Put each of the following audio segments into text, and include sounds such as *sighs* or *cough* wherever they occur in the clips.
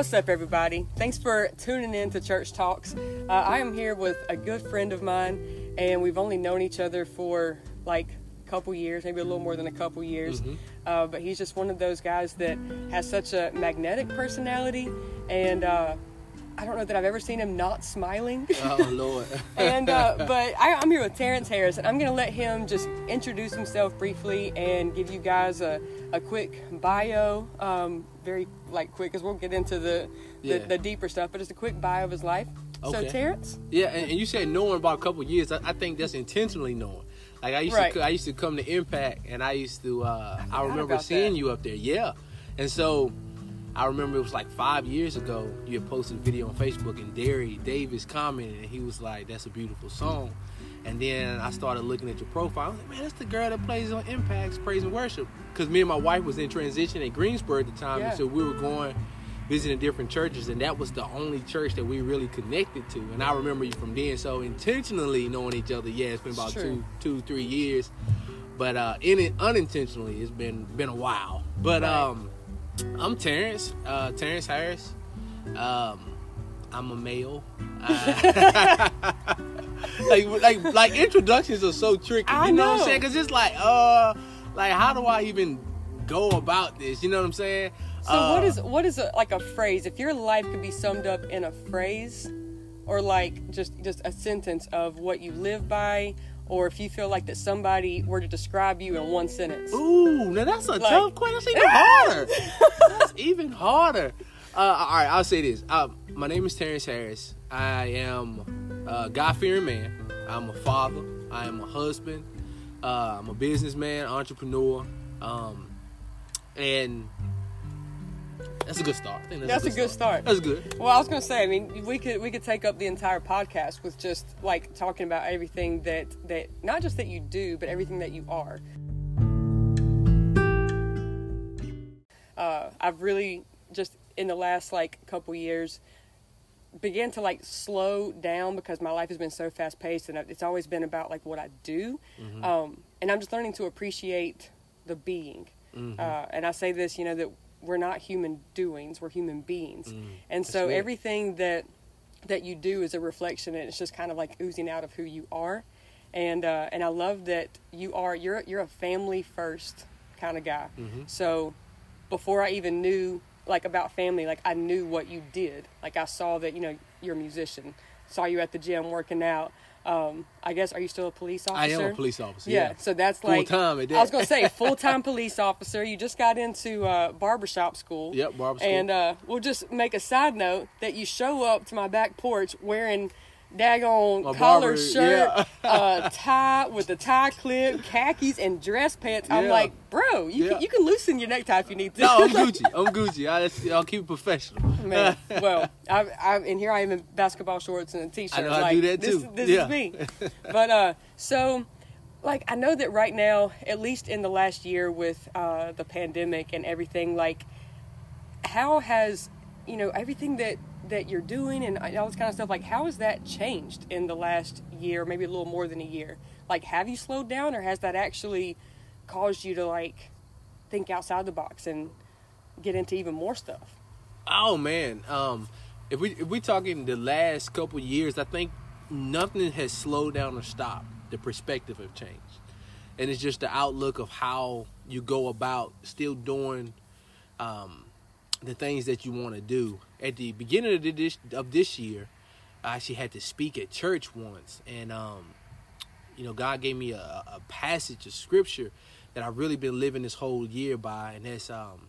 what's up, everybody? Thanks for tuning in to Church Talks. Uh, I am here with a good friend of mine, and we've only known each other for like a couple years, maybe a little more than a couple years. Uh, but he's just one of those guys that has such a magnetic personality, and uh, I don't know that I've ever seen him not smiling. Oh Lord. *laughs* and uh, *laughs* but I, I'm here with Terrence Harris, and I'm going to let him just introduce himself briefly and give you guys a, a quick bio, um, very like quick, because we'll get into the, the Yeah. the deeper stuff. But just a quick bio of his life. So Terrence, yeah, and, and you said knowing about a couple years. I, I think that's intentionally knowing. Like I used Right. to, I used to come to Impact, and I used to. Uh, I, forgot remember seeing that. you up there. Yeah, and so I remember it was like five years ago. You had posted a video on Facebook, and Derry Davis commented, and he was like, "That's a beautiful song." And then I started looking at your profile. I was like, "Man, that's the girl that plays on Impact's Praise and Worship." Because me and my wife was in transition at Greensboro at the time, Yeah. and so we were going visiting different churches, and that was the only church that we really connected to. And I remember you from then. So intentionally knowing each other, yeah, it's been about Sure. two, two, three years. But uh, in it, unintentionally, it's been been a while. But Right. um, I'm Terrence, uh, Terrence Harris. Um, I'm a male. Uh, *laughs* *laughs* *laughs* like, like, like introductions are so tricky. I you know, what. I'm saying? Because it's like, uh, like how do I even go about this? You know what I'm saying? so what Uh, is what is a, like a phrase? If your life could be summed up in a phrase, or like just just a sentence of what you live by, or if you feel like that somebody were to describe you in one sentence. Ooh, now that's a Like- tough question. That's even harder. *laughs* that's even harder. Uh, all right, I'll say this. Uh, my name is Terrence Harris. I am a God-fearing man. I'm a father. I am a husband. Uh, I'm a businessman, entrepreneur, um, and that's a good start. Think That's a good start. That's good. Well, I was gonna say, I mean, we could we could take up the entire podcast with just like talking about everything that that not just that you do, but everything that you are. Uh, I've really just in the last like couple years began to like slow down because my life has been so fast paced and it's always been about like what I do, um, and I'm just learning to appreciate the being. Uh, and I say this, you know, that we're not human doings; we're human beings, and so everything that that you do is a reflection, and it's just kind of like oozing out of who you are. And uh, and I love that you are you're you're a family first kind of guy. So before I even knew like about family, like I knew what you did. Like I saw that you know you're a musician. Saw you at the gym working out. Um, I guess are you still a police officer? I am a police officer. Yeah, Yeah. so that's like Full-time at I was gonna say *laughs* full time police officer. You just got into uh, barbershop school. Yep, barber school. And uh, we'll just make a side note that you show up to my back porch wearing daggone My collar shirt, uh, tie with the tie clip, khakis, and dress pants. I'm Yeah. like, bro, you Yeah. can you can loosen your necktie if you need to. No, I'm *laughs* Gucci. I'm Gucci. I, I'll keep it professional. Man, *laughs* well, I, I, and here I am in basketball shorts and a t-shirt. I know I do that this, too. This Yeah. is me. *laughs* But uh, so, like, I know that right now, at least in the last year with uh, the pandemic and everything, like, how has you know everything that that you're doing and all this kind of stuff, like, how has that changed in the last year, maybe a little more than a year? Like, have you slowed down, or has that actually caused you to like think outside the box and get into even more stuff? Oh man, um, if we if we talking the last couple years, I think nothing has slowed down or stopped. The perspective have changed, and it's just the outlook of how you go about still doing um, the things that you want to do. At the beginning of this of this year, I actually had to speak at church once, and um, you know, God gave me a, a passage of scripture that I've really been living this whole year by, and that's um,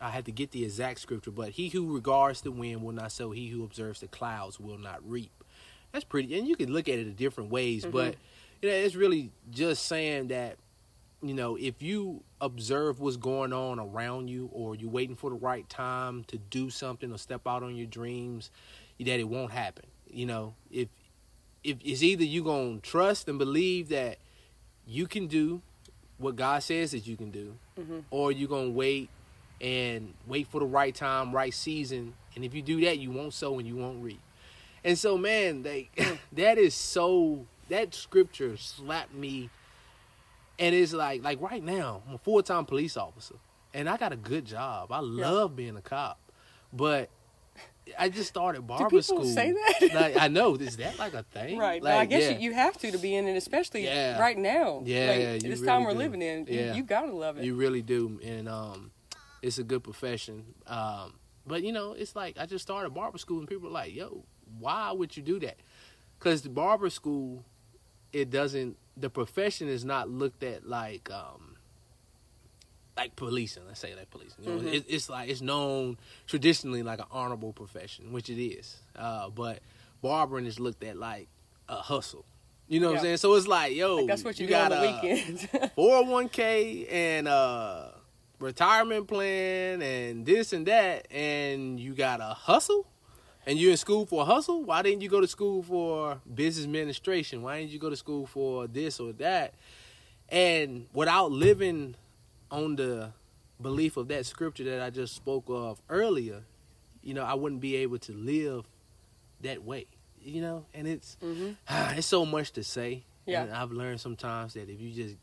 I had to get the exact scripture, but he who regards the wind will not sow; he who observes the clouds will not reap. That's pretty, and you can look at it in different ways, but you know, it's really just saying that you know if you observe what's going on around you, or you're waiting for the right time to do something or step out on your dreams, that it won't happen. You know, if if it's either you're gonna trust and believe that you can do what God says that you can do, mm-hmm. or you're gonna wait and wait for the right time, right season. And if you do that, you won't sow and you won't reap. And so, man, they, mm. *laughs* that is so. That scripture slapped me, and it's like, like right now, I'm a full time police officer, and I got a good job. I love being a cop, but I just started barber school people school. say that? *laughs* like, I know. *laughs* Is that like a thing? Right. Like, no, I guess yeah. you, you have to to be in it, especially Yeah. right now. Yeah, Like, yeah, you this really time we're do. living in, you- Yeah. you, gotta love it. You really do, and um, it's a good profession. Um, but you know, it's like I just started barber school, and people are like, "Yo, why would you do that?" Because the barber school, it doesn't. The profession is not looked at like um, like policing. Let's say like policing. You know, Mhm. it, it's like it's known traditionally like an honorable profession, which it is. Uh, but barbering is looked at like a hustle. You know what I'm saying? So it's like, yo, Like, that's what you, do got on the weekends. *laughs* *laughs* 401k and uh retirement plan and this and that and you got a hustle and you're in school for a hustle? Why didn't you go to school for business administration? Why didn't you go to school for this or that? And without living on the belief of that scripture that i just spoke of earlier you know i wouldn't be able to live that way you know? And it's hmm *sighs* it's so much to say. Yeah. and i've learned sometimes that if you just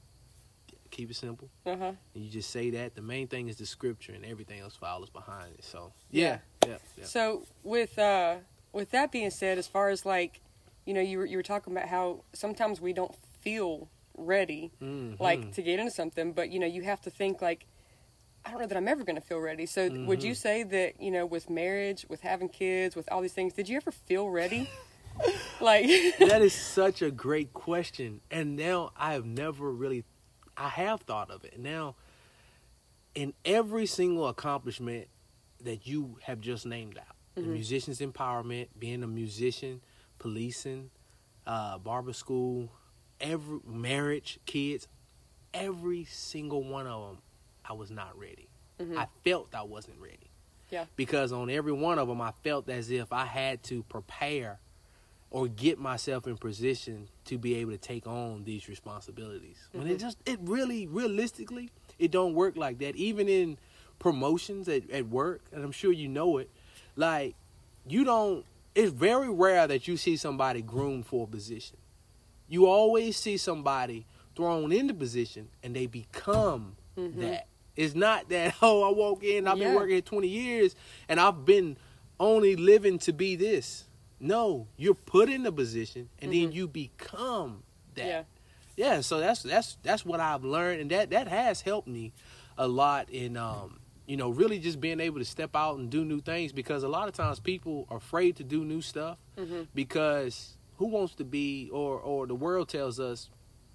keep it simple Uh-huh. and you just say that the main thing is the scripture and everything else follows behind it. So yeah. yeah yeah, So with uh with that being said, as far as like, you know, you were you were talking about how sometimes we don't feel ready Mhm. like to get into something, but you know, you have to think like I don't know that I'm ever going to feel ready. So would you Mhm. say that, you know, with marriage, with having kids, with all these things, did you ever feel ready? *laughs* like *laughs* that is such a great question and now i have never really i have thought of it now in every single accomplishment that you have just named out the Mhm. musician's empowerment being a musician policing uh, barber school every marriage kids every single one of them i was not ready Mhm. i felt i wasn't ready Yeah. because on every one of them i felt as if i had to prepare or get myself in position to be able to take on these responsibilities when it Mhm. just it really realistically it don't work like that even in promotions at, at work and i'm sure you know it like you don't it's very rare that you see somebody groomed for a position you always see somebody thrown into position and they become Mhm. that it's not that *laughs* oh i walk in i've been working here 20 years and i've been only living to be this no you're put in the position and then Mhm. you become that Yeah. yeah so that's that's that's what i've learned and that that has helped me a lot in um you know really just being able to step out and do new things because a lot of times people are afraid to do new stuff Mhm. because who wants to be or or the world tells us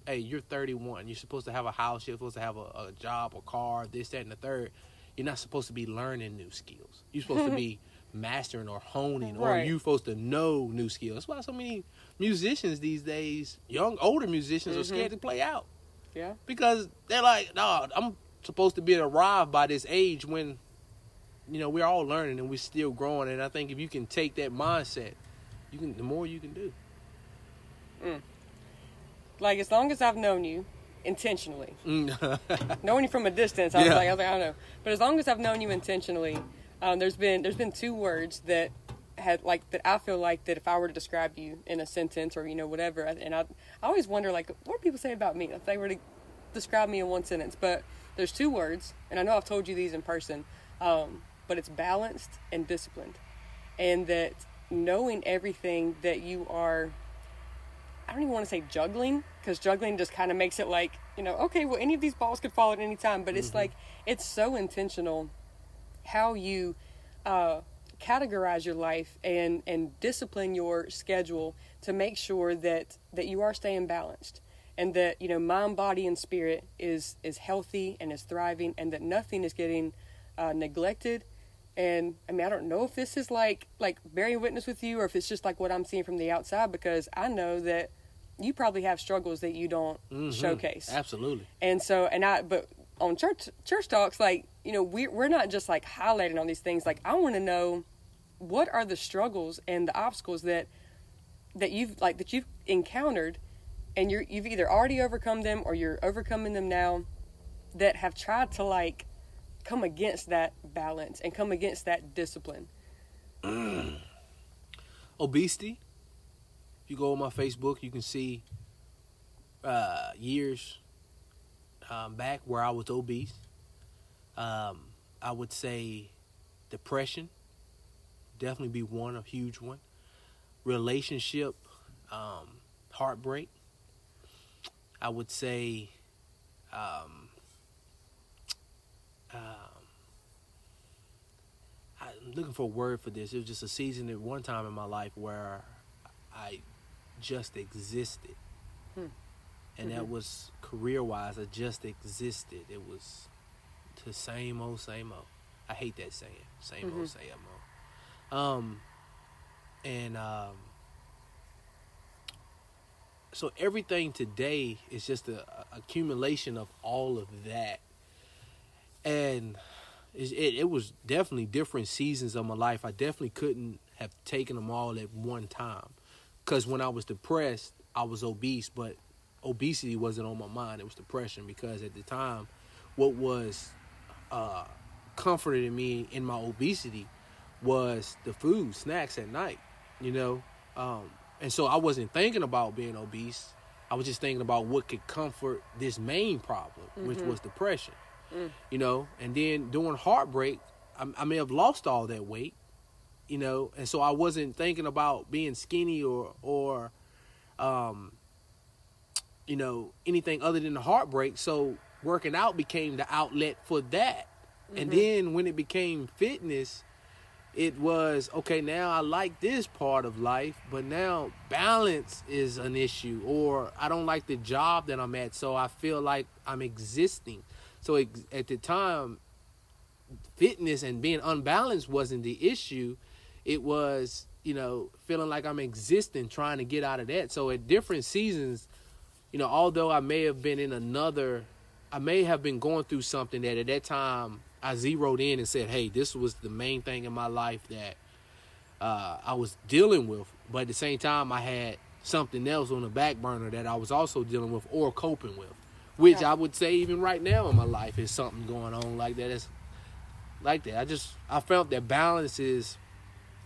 hey you're 31 you're supposed to have a house. You're supposed to have a, a job a car this that and the third. You're not supposed to be learning new skills. You're supposed to be *laughs* mastering or honing or you're supposed to know new skills. That's why so many musicians these days young older musicians are Mhm. scared to play out. Yeah. because they're like no i'm supposed to be arrived by this age when you know we're all learning and we're still growing and i think if you can take that mindset you can the more you can do Like as long as I've known you intentionally, Mm. *laughs* knowing you from a distance, I was like, I was like, I don't know. But as long as I've known you intentionally, um, there's been there's been two words that had like that I feel like that if I were to describe you in a sentence or you know whatever, and I, I always wonder like what do people say about me if they were to describe me in one sentence. But there's two words, and I know I've told you these in person, um, but it's balanced and disciplined, and that knowing everything that you are I don't even want to say juggling because juggling just kind of makes it like you know okay well any of these balls could fall at any time but it's like it's so intentional how you uh, categorize your life and and discipline your schedule to make sure that that you are staying balanced and that you know mind body and spirit is is healthy and is thriving and that nothing is getting uh, neglected. And I mean I don't know if this is like like bearing witness with you or if it's just like what I'm seeing from the outside because I know that you probably have struggles that you don't Mhm. showcase. Absolutely. And so and I but on church church talks like you know we're we're not just like highlighting on these things. Like I want to know what are the struggles and the obstacles that that you've like that you've encountered and you're you've either already overcome them or you're overcoming them now that have tried to like come against that balance and come against that discipline obesity if you go on my facebook you can see uh, years um, back where i was obese um, i would say depression definitely be one, a huge one. Relationship, um, heartbreak. I would say, um, um, I'm looking for a word for this. It was just a season at one time in my life where I just existed. Hmm. And that Mhm. was career wise, I just existed. It was the same old, same old. I hate that saying. Same old, Mhm. same old. Um, and um, so everything today is just a, a accumulation of all of that, and it, it, was definitely different seasons of my life. I definitely couldn't have taken them all at one time, because when I was depressed, I was obese, but obesity wasn't on my mind. It was depression because at the time, what was uh, comforting me in my obesity was the food, snacks at night, you know. Um, and so I wasn't thinking about being obese. I was just thinking about what could comfort this main problem, which Mhm. was depression, Mm. you know. And then during heartbreak, I, I may have lost all that weight, you know. And so I wasn't thinking about being skinny or or, um, you know, anything other than the heartbreak. So working out became the outlet for that. And Mhm. then when it became fitness, it was okay, now I like this part of life, but now balance is an issue, or I don't like the job that I'm at, so I feel like I'm existing. So ex- at the time, fitness and being unbalanced wasn't the issue. It was, you know, feeling like I'm existing, trying to get out of that. So at different seasons, you know, although I may have been in another, I may have been going through something that at that time I zeroed in and said, hey, this was the main thing in my life that uh, I was dealing with. But at the same time, I had something else on the back burner that I was also dealing with or coping with, which Yeah. I would say even right now in my life is something going on like that. It's like that. I just I felt that balance is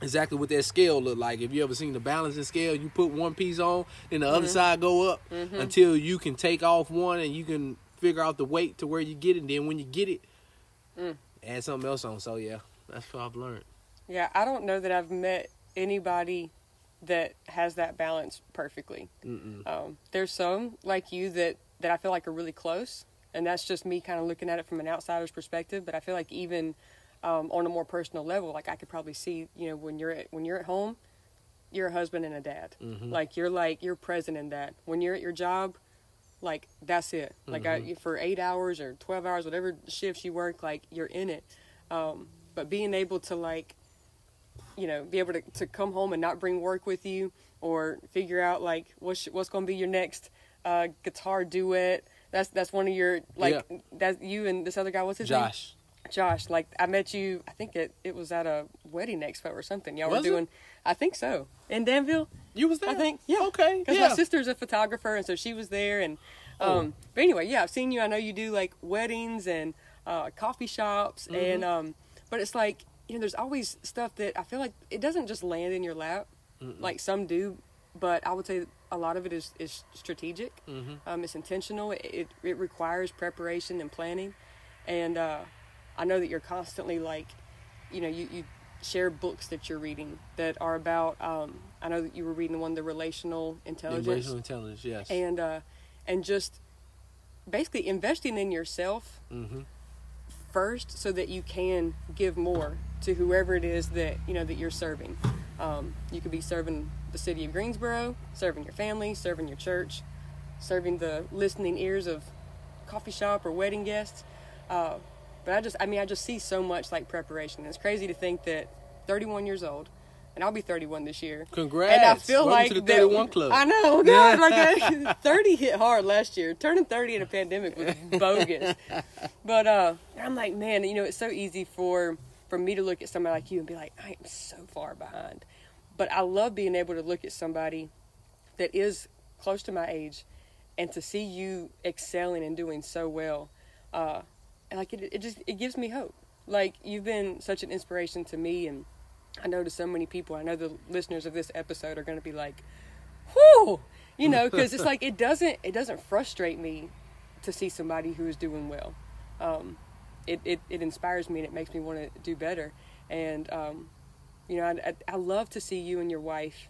exactly what that scale looked like. If you ever seen the balancing scale, you put one piece on, then the other Mhm. side go up Mhm. until you can take off one and you can figure out the weight to where you get it. And then when you get it, Mm. add something else on. So yeah, that's what I've learned. Yeah, I don't know that I've met anybody that has that balance perfectly. Um, there's some like you that that I feel like are really close, and that's just me kind of looking at it from an outsider's perspective. But I feel like even um, on a more personal level, like I could probably see, you know, when you're at, when you're at home, you're a husband and a dad. Mhm. Like you're like you're present in that. When you're at your job, like that's it. Like I, for eight hours or twelve hours, whatever shifts you work, like you're in it. Um, but being able to like, you know, be able to, to come home and not bring work with you, or figure out like what's what's going to be your next uh, guitar duet. That's that's one of your like that's you and this other guy. What's his name? Josh. Josh, like I met you, I think it, it was at a wedding expo or something. Y'all Was were it? I think so, in Danville. You was there? I think, yeah. Okay. Because yeah. my sister's a photographer, and so she was there. And Oh. um, but anyway, yeah, I've seen you. I know you do like weddings and uh, coffee shops, Mhm. and um, but it's like you know, there's always stuff that I feel like it doesn't just land in your lap, Mm-mm. like some do. But I would say a lot of it is is strategic. Mhm. Um, it's intentional. It, it it requires preparation and planning, and uh, I know that you're constantly like, you know, you, you share books that you're reading that are about. Um, I know that you were reading the one, the relational intelligence, Emotional intelligence. Yes. and uh, and just basically investing in yourself mm-hmm. first, so that you can give more to whoever it is that you know that you're serving. Um, you could be serving the city of Greensboro, serving your family, serving your church, serving the listening ears of coffee shop or wedding guests. Uh, but I just, I mean, I just see so much like preparation. It's crazy to think that 31 years old, and I'll be 31 this year. Congrats. And I feel Welcome like to the that- 31 Club. I know, *laughs* God, like I, *laughs* 30 hit hard last year. Turning 30 in a pandemic was *laughs* bogus. But uh, I'm like, man, you know, it's so easy for for me to look at somebody like you and be like, I am so far behind. But I love being able to look at somebody that is close to my age and to see you excelling and doing so well. Uh, like it, it just it gives me hope. Like you've been such an inspiration to me and I know to so many people. I know the listeners of this episode are going to be like, "Whoo!" You know, because it's like it doesn't it doesn't frustrate me to see somebody who is doing well. Um, it, it it inspires me and it makes me want to do better. And um, You know, I, I, I love to see you and your wife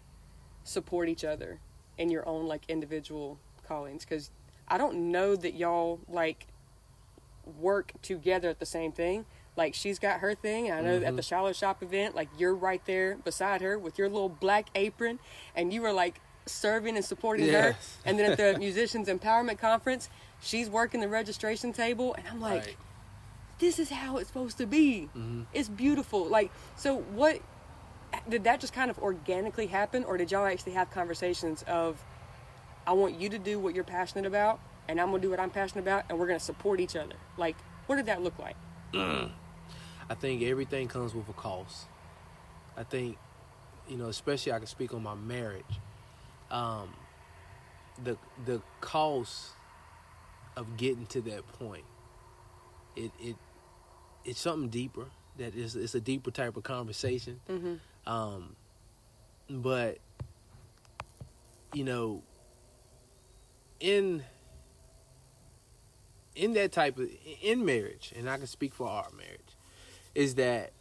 support each other in your own like individual callings because I don't know that y'all like work together at the same thing. Like she's got her thing. I know at the mm-hmm. Shallow Shop event, like you're right there beside her with your little black apron, and you were like serving and supporting her. And then at the *laughs* Musicians Empowerment Conference, she's working the registration table, and I'm like, Right. this is how it's supposed to be. Mm-hmm. It's beautiful. Like, so what did that just kind of organically happen, or did y'all actually have conversations of, I want you to do what you're passionate about, and I'm gonna do what I'm passionate about, and we're gonna support each other? Like, what did that look like? I think everything comes with a cost. I think, you know, especially I can speak on my marriage. Um, the the cost of getting to that point, it it it's something deeper. That is it's a deeper type of conversation. Mm-hmm. Um, but you know, in in that type of in marriage, and I can speak for our marriage, is that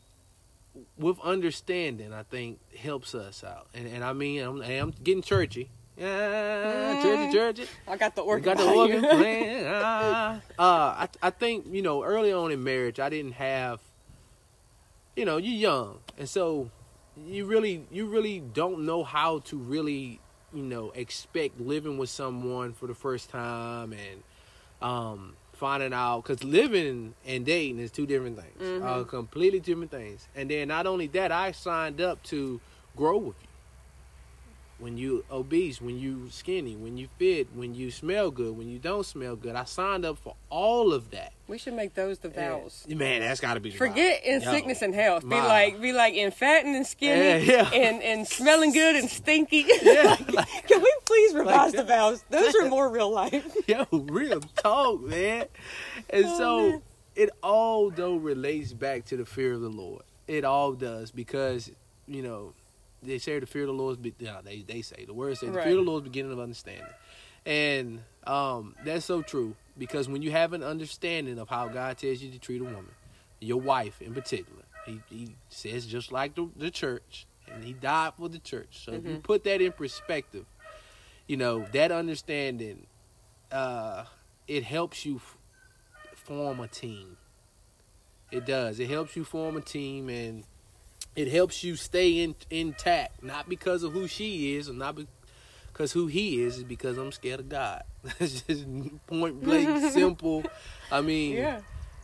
with understanding, I think helps us out. And and I mean, I'm, I'm getting churchy. Yeah, churchy, churchy. I got the organ. got the organ playing. ah. *laughs* Uh, I I think you know early on in marriage, I didn't have. You know, you're young, and so you really you really don't know how to really you know expect living with someone for the first time and um finding out because living and dating is two different things uh, completely different things. And then not only that i signed up to grow with you when you obese when you skinny when you fit when you smell good when you don't smell good i signed up for all of that We should make those the vows. And- man that's got to be Forget in Yo. sickness and health. Be like, be like in fatting and skinny, Yeah, yeah. and and smelling good and stinky. *laughs* Yeah, Can we please revise that. the vows? Those are more real life. *laughs* Yo, real talk, man. And Oh, so man. it all though relates back to the fear of the Lord. It all does because you know they say the fear of the Lord is. Be, no, they they say the word says the fear of the Lord is beginning of understanding, and um, that's so true because when you have an understanding of how God tells you to treat a woman, your wife in particular, he, he says just like the, the church, and he died for the church. So if you Mhm. put that in perspective, you know that understanding uh, it helps you f- form a team. It does. It helps you form a team, and it helps you stay in, intact. Not because of who she is, or not because who he is, is because I'm scared of God. *laughs* It's just point blank, *laughs* simple. I mean, Yeah.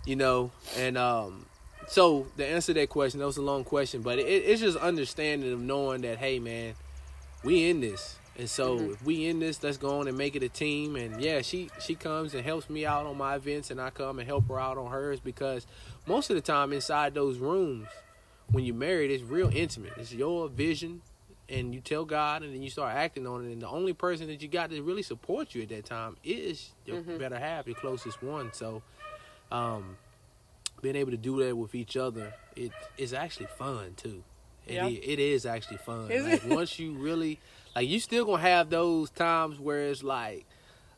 you know, and um, so to answer to that question, that was a long question, but it, it's just understanding of knowing that, hey, man, we in this, and so Mhm. if we in this, let's go on and make it a team. And yeah, she she comes and helps me out on my events, and I come and help her out on hers because most of the time inside those rooms, when you're married, it's real intimate. It's your vision. And you tell God, and then you start acting on it. And the only person that you got to really support you at that time is your Mhm. better half, your closest one. So, um, being able to do that with each other, it is actually fun too. It, Yeah. it is actually fun. Is like it? once you really like, you still gonna have those times where it's like,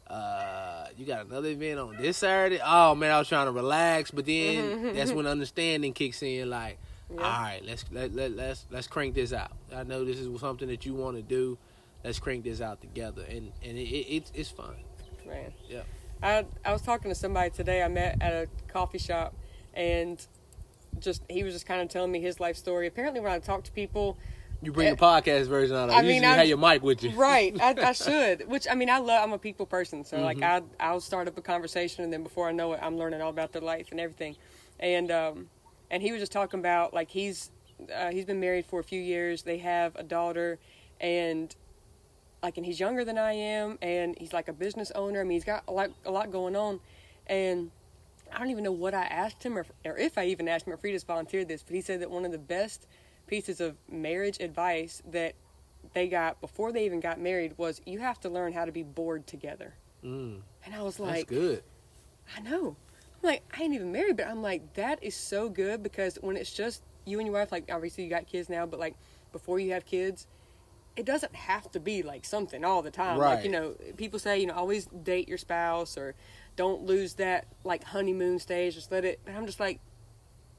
uh, you got another event on this Saturday. Oh man, I was trying to relax, but then that's when *laughs* understanding kicks in. Like, Yeah. all right, let's let, let let's let's crank this out. I know this is something that you want to do. Let's crank this out together, and and it, it, it's it's fun. Man. Yeah. I I was talking to somebody today I met at a coffee shop and just he was just kind of telling me his life story. Apparently when I talk to people, You bring Eh, the podcast version out. I I mean, I'm- have your mic with you. right, I, I *laughs* should. Which I mean I love I'm a people person. So like I Mm-hmm. I'll start up a conversation and then before I know it I'm learning all about their life and everything. And um and he was just talking about like he's uh, he's been married for a few years. They have a daughter and like and he's younger than I am and he's like a business owner. I mean he's got a lot a lot going on and I don't even know what I asked him or, or if I even asked him or if he just volunteered this, but he said that one of the best pieces of marriage advice that they got before they even got married was you have to learn how to be bored together. Mm, And I was like, that's good. I know. Like, I ain't even married, but I'm like, that is so good because when it's just you and your wife, like obviously you got kids now, but like before you have kids, it doesn't have to be like something all the time. Like, you know, people say, you know, always date your spouse or don't lose that like honeymoon stage, just let it but I'm just like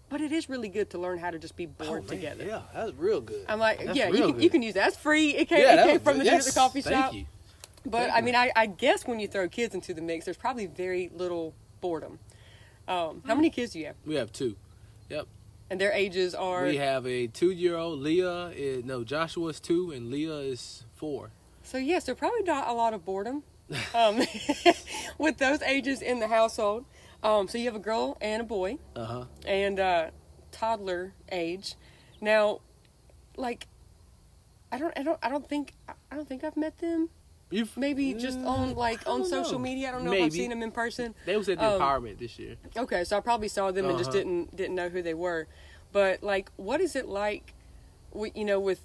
but it is really good to learn how to just be bored Oh, together. Yeah, that's real good. I'm like, That's yeah, you can, you can use that. That's free. It came, Yeah, it came from the at the yes, coffee shop. you. But Thank I mean, I, I guess when you throw kids into the mix, there's probably very little boredom. Um, how many kids do you have? We have two. Yep. And their ages are We have a two-year-old. Leah is no Joshua is two, and Leah is four. so yes, there's probably not a lot of boredom um, *laughs* with those ages in the household. Um, so you have a girl and a boy, Uh huh. and uh, toddler age. Now, like, I don't, I don't, I don't think, I don't think I've met them. You've Maybe just on Mm, like on social know. media. I don't know if I've seen them in person. They was at the Um, empowerment this year. Okay, so I probably saw them and just Uh-huh. didn't didn't know who they were. But like, what is it like? You know, with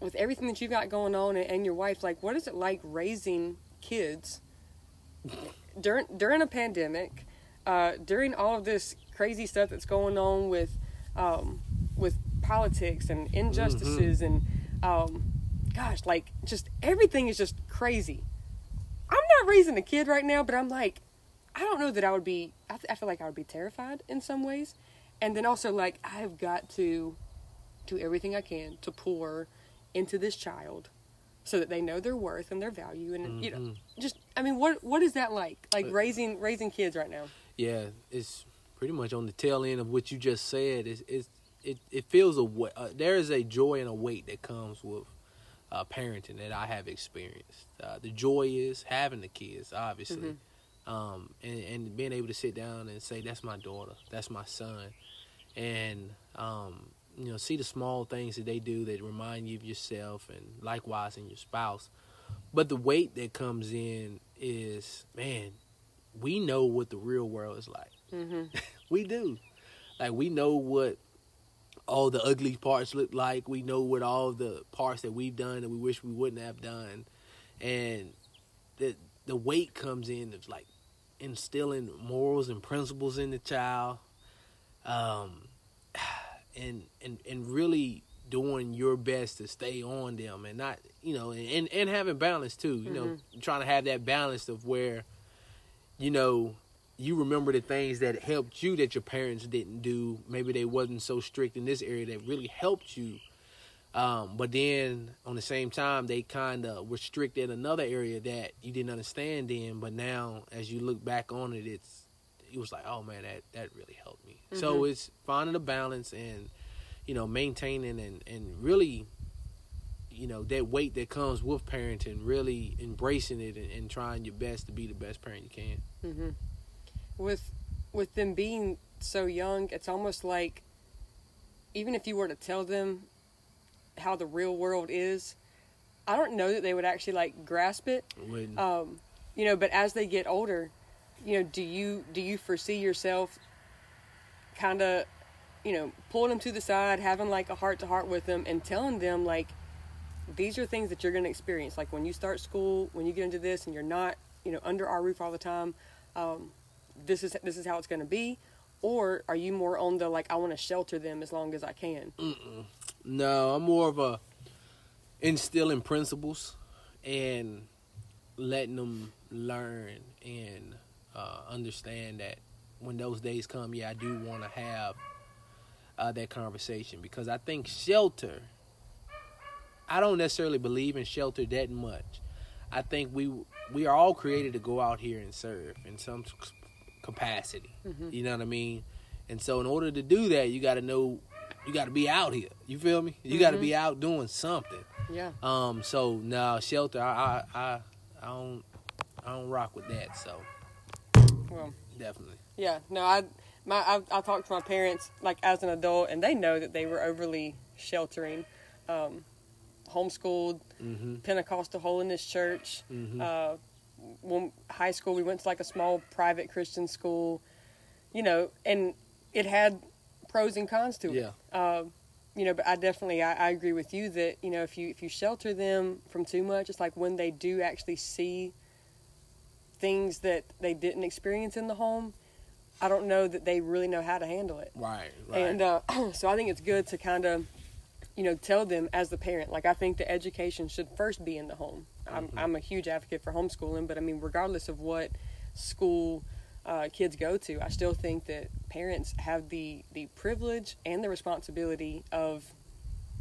with everything that you've got going on and, and your wife, like, what is it like raising kids *laughs* during during a pandemic, uh, during all of this crazy stuff that's going on with um, with politics and injustices and um, gosh, like just everything is just crazy. I'm not raising a kid right now, but I'm like, I don't know that I would be. I, th- I feel like I would be terrified in some ways, and then also like I've got to do everything I can to pour into this child, so that they know their worth and their value, and you know, just I mean, what what is that like? Like But- raising raising kids right now. Yeah, it's pretty much on the tail end of what you just said. It's, it's it it feels a uh, there is a joy and a weight that comes with uh, parenting that I have experienced. Uh, the joy is having the kids, obviously, um, and and being able to sit down and say that's my daughter, that's my son, and um, you know see the small things that they do that remind you of yourself, and likewise in your spouse. But the weight that comes in is man, we know what the real world is like. Mm-hmm. *laughs* We do. Like we know what all the ugly parts look like. We know what all the parts that we've done that we wish we wouldn't have done. And the the weight comes in of like instilling morals and principles in the child. Um *sighs* and and and really doing your best to stay on them and not you know and and having balance too you know trying to have that balance of where you know you remember the things that helped you that your parents didn't do? Maybe they wasn't so strict in this area that really helped you. Um, but then on the same time they kind of were strict in another area that you didn't understand then but now as you look back on it it's it was like oh man that that really helped me. So it's finding a balance and you know maintaining and and really you know that weight that comes with parenting really embracing it and, and trying your best to be the best parent you can. Mm-hmm. With with them being so young, it's almost like even if you were to tell them how the real world is, I don't know that they would actually like grasp it. Um, you know, but as they get older, you know, do you do you foresee yourself kind of, you know, pulling them to the side, having like a heart to heart with them, and telling them like these are things that you're going to experience. Like when you start school, when you get into this, and you're not, you know, under our roof all the time. Um, this is this is how it's going to be. Or are you more on the like I want to shelter them as long as I can? No, I'm more of a instilling principles and letting them learn and uh, understand that when those days come, yeah, I do want to have uh, that conversation because I think shelter. I don't necessarily believe in shelter that much. I think we we are all created to go out here and serve in some capacity. You know what I mean? And so, in order to do that, you got to know you got to be out here. You feel me? You got to be out doing something. Yeah. Um. So no shelter. I I I, I don't I don't rock with that. So Well. definitely. Yeah, no, I my I, I talked to my parents like as an adult, and they know that they were overly sheltering, um, homeschooled, Mm-hmm. Pentecostal holiness church. Mhm. Uh, when high school, we went to like a small private Christian school, you know, and it had pros and cons to it. Yeah. Um, you know, but I definitely I, I agree with you that you know if you if you shelter them from too much, it's like when they do actually see things that they didn't experience in the home, I don't know that they really know how to handle it. Right. Right. And uh, *clears throat* so I think it's good to kind of, you know, tell them as the parent. Like I think the education should first be in the home. I'm, I'm a huge advocate for homeschooling, but I mean, regardless of what school uh, kids go to, I still think that parents have the the privilege and the responsibility of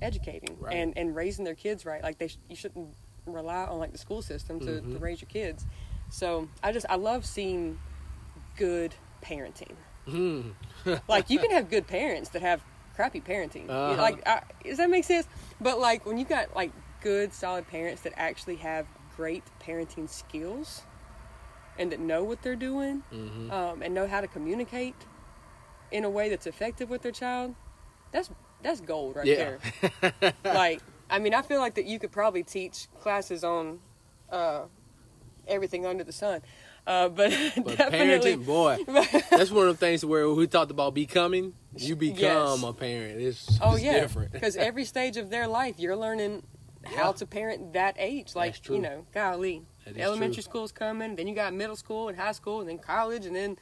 educating Right. and and raising their kids right. Like they, sh- you shouldn't rely on like the school system to, to Mhm. raise your kids. So I just I love seeing good parenting. Hmm. *laughs* like you can have good parents that have crappy parenting. You know, Uh-huh. Like, I, does that make sense? But like when you got like good, solid parents that actually have great parenting skills and that know what they're doing Mhm. um, and know how to communicate in a way that's effective with their child, that's that's gold right Yeah. there. *laughs* like, I mean, I feel like that you could probably teach classes on uh, everything under the sun. Uh, but, *laughs* But definitely, parenting, boy, *laughs* that's one of the things where we talked about becoming. You become Yes. a parent. It's, Oh it's yeah, different. because every stage of their life, you're learning how to parent that age. Like you know, golly, elementary true. school's coming, then you got middle school and high school, and then college, and then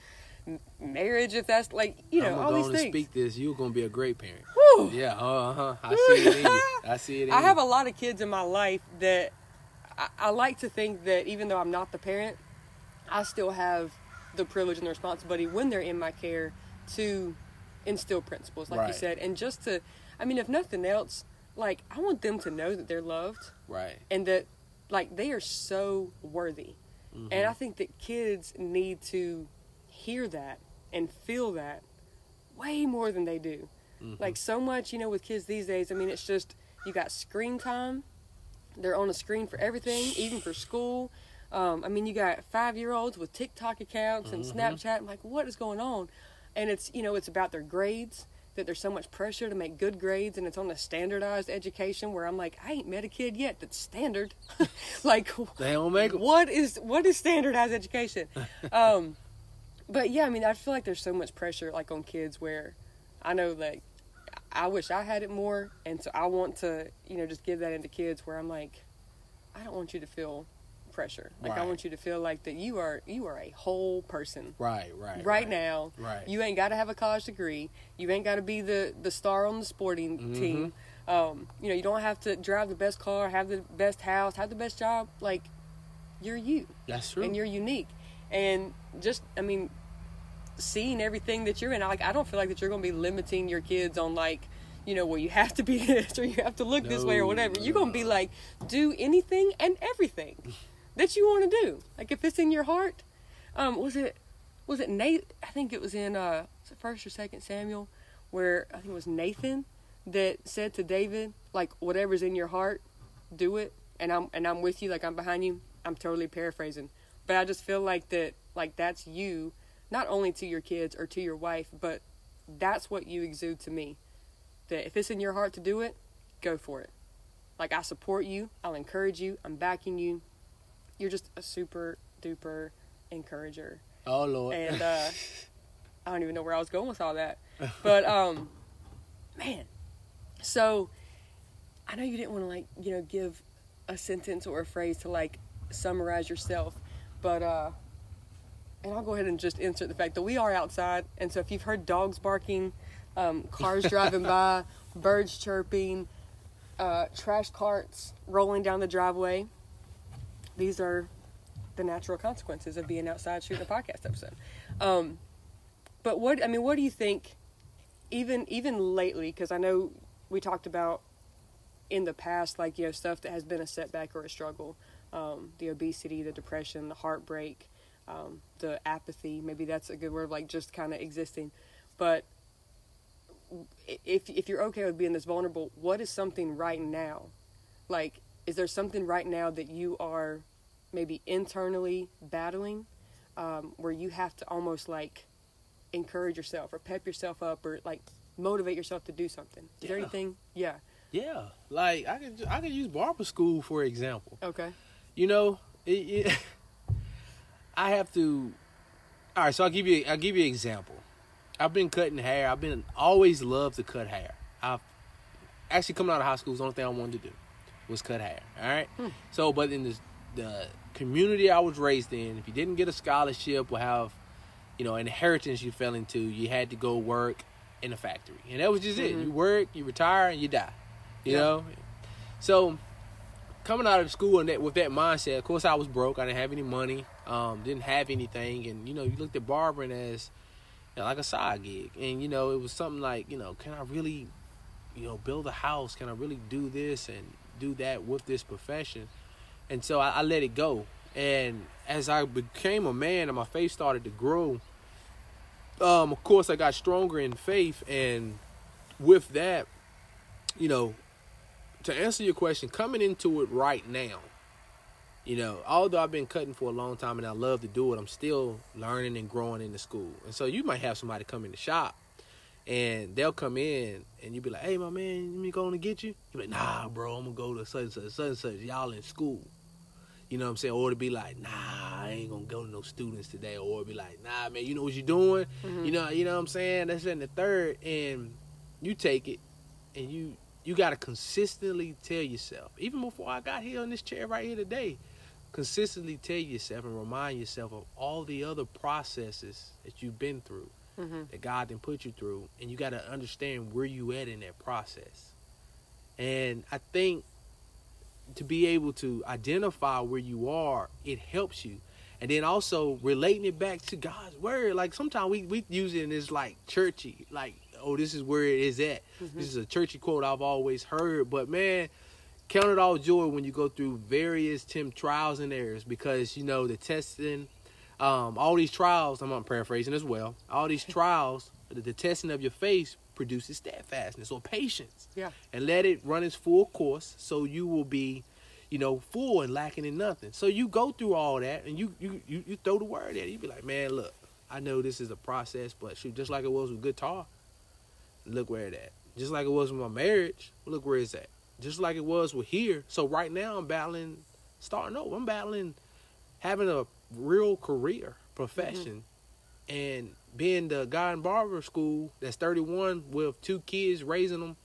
marriage. If that's like you know I'm all these go on and things. speak this. You're gonna be a great parent. Yeah, uh huh. *laughs* I see it in you. I see it I you. have a lot of kids in my life that I, I like to think that even though I'm not the parent, I still have the privilege and the responsibility when they're in my care to instill principles, like you said, and just to, I mean, if nothing else, like I want them to know that they're loved right. and that like they are so worthy. Mm-hmm. And I think that kids need to hear that and feel that way more than they do. Mm-hmm. Like so much, you know, with kids these days, I mean, it's just you got screen time. They're on a screen for everything, even for school. Um, I mean, you got five year olds with TikTok accounts and Mhm. Snapchat. I'm like, what is going on? And it's, you know, it's about their grades, that there's so much pressure to make good grades, and it's on a standardized education where I'm like, I ain't met a kid yet that's standard. *laughs* like, They don't make what is what is standardized education? *laughs* um, but yeah, I mean, I feel like there's so much pressure like on kids where I know like I wish I had it more, and so I want to you know just give that into kids where I'm like, I don't want you to feel pressure. Like I want you to feel like that you are you are a whole person Right, right, right, now. Right. You ain't got to have a college degree. You ain't got to be the the star on the sporting Mhm. team. Um, you know, you don't have to drive the best car, have the best house, have the best job. Like, you're you, That's true. and you're unique. And just, I mean, seeing everything that you're in, I like, I don't feel like that you're going to be limiting your kids on like, you know, well, you have to be *laughs* this or you have to look this way or No, whatever. You're going to be like, do anything and everything *laughs* that you want to do. Like, if it's in your heart, um, was it, was it Nate? I think it was in uh, was it first or second Samuel, where I think it was Nathan that said to David, like, whatever's in your heart, do it, and I'm and I'm with you, like I'm behind you. I'm totally paraphrasing, but I just feel like that, like that's you, not only to your kids or to your wife, but that's what you exude to me. That if it's in your heart to do it, go for it. Like I support you, I'll encourage you, I'm backing you. You're just a super duper encourager oh Lord. and uh, *laughs* I don't even know where I was going with all that. But um, man, so I know you didn't want to like you know give a sentence or a phrase to like summarize yourself, but uh, and I'll go ahead and just insert the fact that we are outside, and so if you've heard dogs barking, um, cars driving by, *laughs* birds chirping, uh, trash carts rolling down the driveway, these are the natural consequences of being outside shooting a podcast episode. Um, but what I mean, what do you think? Even even lately, because I know we talked about in the past, like you know, stuff that has been a setback or a struggle, um, the obesity, the depression, the heartbreak, um, the apathy. Maybe that's a good word, like just kind of existing. But if if you're okay with being this vulnerable, what is something right now? Like, is there something right now that you are maybe internally battling, um, where you have to almost like encourage yourself or pep yourself up or like motivate yourself to do something? Is there anything? Yeah. yeah, like I could I could use barber school for example. Okay. You know, it, it, *laughs* I have to. All right, so I'll give you I'll give you an example. I've been cutting hair. I've been always loved to cut hair. I've actually coming out of high school, is the only thing I wanted to do was cut hair. All right. So, but in the the community I was raised in, if you didn't get a scholarship or have, you know, an inheritance you fell into, you had to go work in a factory, and that was just it. Mhm. You work, you retire, and you die. You Yeah. know. So, coming out of school and that with that mindset, of course, I was broke. I didn't have any money. Um, didn't have anything, and you know, you looked at barbering as you know, like a side gig, and you know, it was something like, you know, can I really, you know, build a house? Can I really do this and do that with this profession? And so I, I let it go. And as I became a man and my faith started to grow, um, of course, I got stronger in faith, and with that, you know, to answer your question, coming into it right now, you know, although I've been cutting for a long time and I love to do it, I'm still learning and growing in the school. And so you might have somebody come in the shop and they'll come in and you be like, hey, my man, me going to get you? You be like, nah, bro, I'm going to go to such and such, such and such. Y'all in school. You know what I'm saying? Or to be like, nah, I ain't gonna go to no students today. Or be like, nah, man, you know what you're doing. Mhm. You know, you know what I'm saying? That's in the third, and you take it, and you you gotta consistently tell yourself. Even before I got here on this chair right here today, consistently tell yourself and remind yourself of all the other processes that you've been through, Mhm. that God didn't put you through, and you gotta understand where you at in that process. And I think to be able to identify where you are, it helps you. And then also relating it back to God's word. Like sometimes we, we use it and it's like churchy. Like, oh, this is where it is at. This is a churchy quote I've always heard. But man, count it all joy when you go through various Tim trials and errors because you know the testing, um, all these trials, I'm paraphrasing as well, all these *laughs* trials, the, the testing of your faith produces steadfastness or patience. Yeah. and let it run its full course so you will be you know full and lacking in nothing. So you go through all that and you you you, you throw the word at it. You be like man look i know this is a process but shoot just like it was with guitar look where it at. Just like it was with my marriage look where it's at. Just like it was with here. So right now i'm battling starting over. I'm battling having a real career profession. Mm-hmm. And being the guy in barber school that's 31 with two kids raising them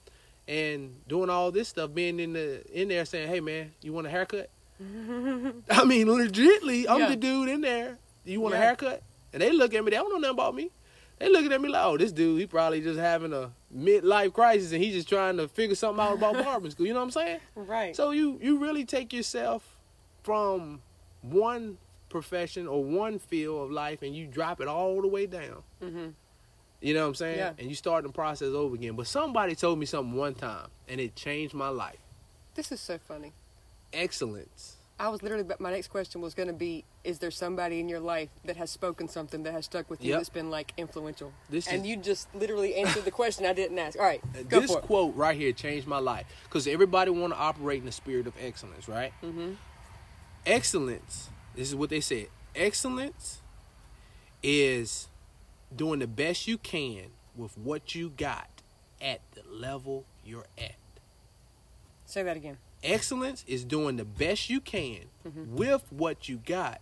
and doing all this stuff being in the in there saying hey man you want a haircut? *laughs* I mean legitly i'm Yeah. the dude in there. You want a haircut? And they look at me they don't know nothing about me. They looking at me like oh this dude he probably just having a midlife crisis and he's just trying to figure something out about *laughs* barbering school you know what i'm saying? Right. so you you really take yourself from one profession or one field of life and you drop it all the way down. Mhm. You know what I'm saying? Yeah. And you start the process over again. But somebody told me something one time and it changed my life. This is so funny. Excellence. I was literally, but my next question was going to be: Is there somebody in your life that has spoken something that has stuck with you Yep. that's been like influential? This and is- you just literally answered the question I didn't ask. All right, go this for it. quote right here changed my life because everybody want to operate in the spirit of excellence, right? Mhm. Excellence. This is what they said. Excellence is doing the best you can with what you got at the level you're at. Say that again. Excellence is doing the best you can mm-hmm. with what you got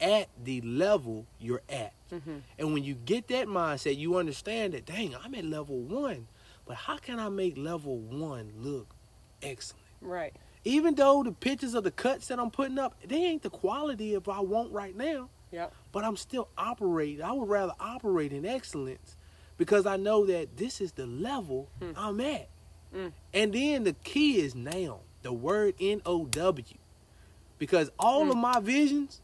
at the level you're at. Mm-hmm. And when you get that mindset, you understand that, dang, I'm at level one, but how can I make level one look excellent? Right. Even though the pictures of the cuts that I'm putting up, they ain't the quality of I want right now, Yep. but I'm still operating. I would rather operate in excellence because I know that this is the level I'm at. Mm. And then the key is now the word N O W. Because all of my visions,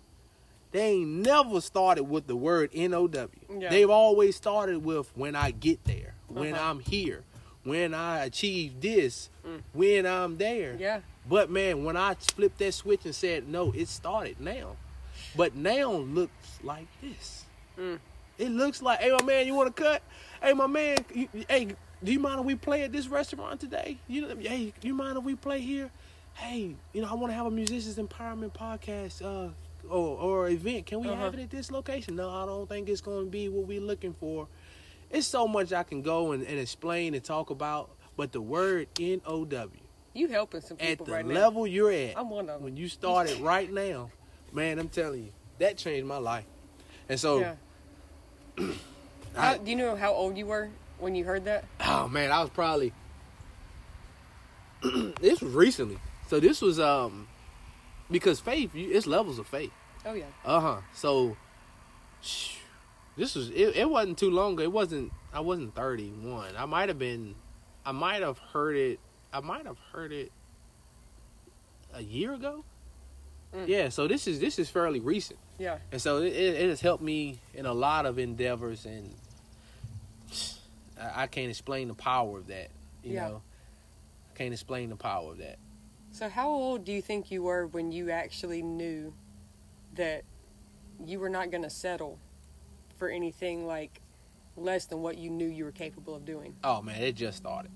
they ain't never started with the word N O W. Yeah. They've always started with when I get there, when Uh-huh. I'm here, when I achieve this, when I'm there. Yeah. But man, when I flipped that switch and said, no, it started now. But now looks like this. Mm. It looks like, hey, my man, you want to cut? Hey, my man, you, hey, do you mind if we play at this restaurant today? You know, hey, do you mind if we play here? Hey, you know, I want to have a musicians empowerment podcast uh, or or event. Can we Uh-huh. have it at this location? No, I don't think it's going to be what we're looking for. It's so much I can go and, and explain and talk about, but the word N O W You helping some at the right level you're at, I'm one of 'em. when you started *laughs* right now, man, I'm telling you, that changed my life. And so. Yeah. *clears throat* I- How, do you know how old you were when you heard that? oh man, I was probably *clears throat* this was recently. So this was um because faith, you, it's levels of faith. Oh yeah. Uh huh. So this was it, it. wasn't too long. It wasn't. I wasn't thirty one. I might have been. I might have heard it. I might have heard it a year ago. Mm. Yeah. So this is this is fairly recent. Yeah. And so it, it has helped me in a lot of endeavors, and I, I can't explain the power of that. You Yeah. know, I can't explain the power of that. So, how old do you think you were when you actually knew that you were not going to settle for anything like less than what you knew you were capable of doing? Oh man, it just started.